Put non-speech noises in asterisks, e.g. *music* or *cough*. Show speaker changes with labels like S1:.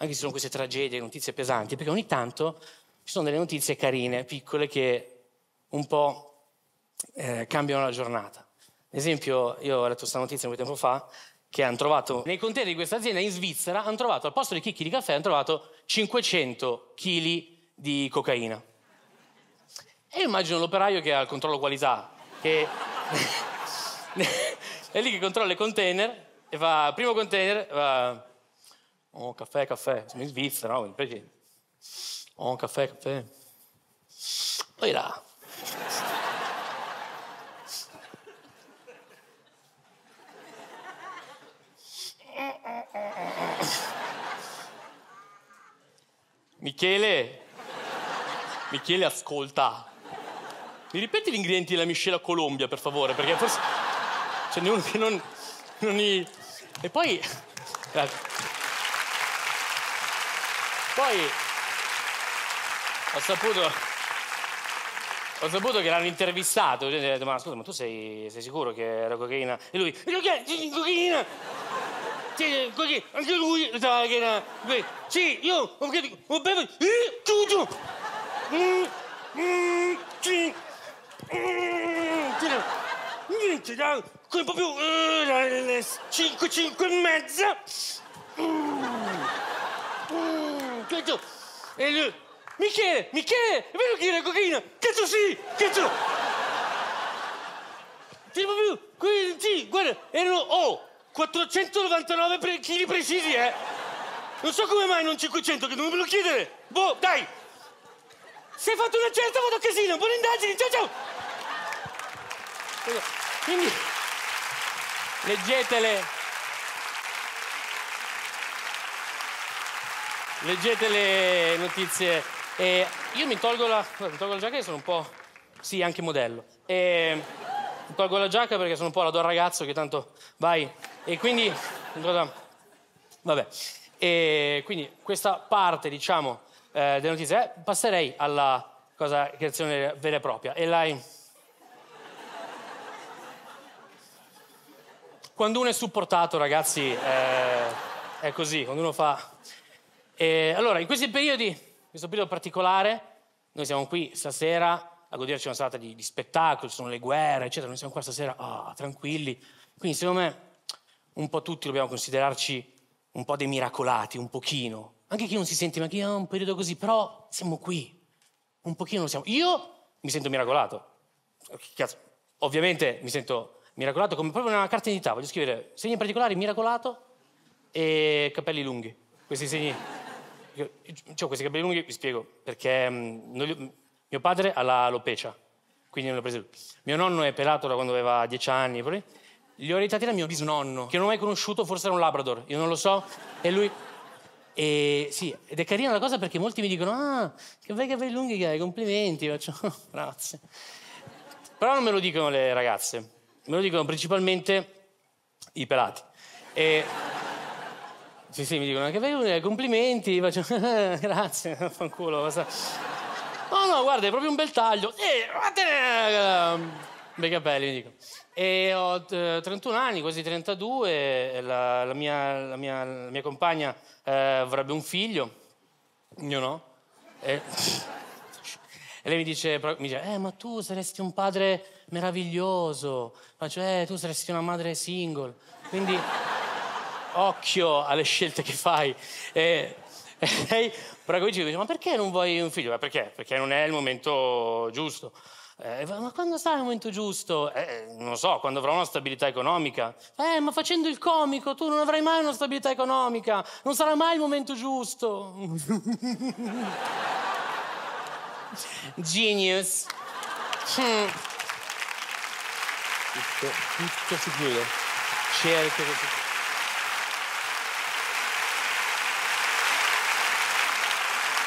S1: anche se sono queste tragedie, notizie pesanti, perché ogni tanto ci sono delle notizie carine, piccole, che un po' eh, cambiano la giornata. Ad esempio, io ho letto questa notizia un po' tempo fa, che hanno trovato nei container di questa azienda in Svizzera, hanno trovato al posto dei chicchi di caffè, hanno trovato 500 kg di cocaina. E immagino l'operaio che ha il controllo qualità, che *laughs* è lì che controlla i container e fa, primo container, va, oh caffè, caffè, siamo in Svizzera, no? Perché? Oh caffè, caffè. Poi là. Michele, Michele ascolta. Mi ripeti gli ingredienti della miscela Colombia, per favore, perché forse ce n'è uno che non, non gli... E poi... Poi ho saputo, ho saputo che l'hanno intervistato. E ho detto, ma scusa, ma tu sei, sei sicuro che era cocaina? E lui, cocaina! Sì, anche lui. Sì, io ho bevuto... Tutto! Sì! Niente, dai, come proprio le 5, 5 e mezza. E lui, Michele, Michele, è vero che era cocaina? Cazzo sì, cazzo! Sì, proprio, sì, guarda, erano, oh, 499 pre- kg precisi, eh! Non so come mai non 500, che non lo chiedere! Boh, dai! Se hai fatto una certa vado a casino, buone indagini, ciao ciao! Quindi leggetele. Leggete le notizie. E io mi tolgo la, mi tolgo la giacca che sono un po'. Sì, anche modello. E mi tolgo la giacca perché sono un po' la do ragazzo che tanto vai. E quindi. Vabbè. E quindi questa parte, diciamo, eh, delle notizie. Eh, passerei alla cosa creazione vera e propria. E l'hai. Quando uno è supportato, ragazzi, eh, è così, quando uno fa... E allora, in questi periodi, in questo periodo particolare, noi siamo qui stasera a goderci una serata di, di spettacolo, ci sono le guerre, eccetera, noi siamo qua stasera oh, tranquilli. Quindi, secondo me, un po' tutti dobbiamo considerarci un po' dei miracolati, un pochino. Anche chi non si sente, ma chi ha un periodo così, però siamo qui. Un pochino lo siamo. Io mi sento miracolato. Cazzo, ovviamente mi sento miracolato come proprio una carta d'identità. Voglio scrivere segni particolari, miracolato e capelli lunghi. Questi segni. Ho questi capelli lunghi, vi spiego, perché um, mio padre ha la alopecia, quindi non l'ho preso. Mio nonno è pelato da quando aveva dieci anni, poi. Li ho ereditati da mio bisnonno, che non ho mai conosciuto, forse era un Labrador, io non lo so, e lui... E sì, ed è carina la cosa perché molti mi dicono, ah, che bei capelli lunghi che hai, complimenti, faccio, *laughs* grazie. Però non me lo dicono le ragazze, Me lo dicono principalmente i pelati. E... Sì, sì, mi dicono anche beh, complimenti, faccio *laughs* grazie, fanculo. No, no, guarda, è proprio un bel taglio. Eh, bei capelli, mi dicono. E ho 31 anni, quasi 32, la, la, mia, la, mia, la mia, compagna eh, avrebbe un figlio, io no. E... *laughs* E lei mi dice, mi dice, eh, ma tu saresti un padre meraviglioso. Faccio, eh, tu saresti una madre single. Quindi, occhio alle scelte che fai. E, *laughs* e lei, comincia dice, ma perché non vuoi un figlio? Ma perché? Perché non è il momento giusto. Eh, ma quando sarà il momento giusto? Eh, non so, quando avrò una stabilità economica. Eh, ma facendo il comico tu non avrai mai una stabilità economica, non sarà mai il momento giusto. *laughs* Genius. Hmm. Tutto, tutto si chiude. Cerca che si chiude.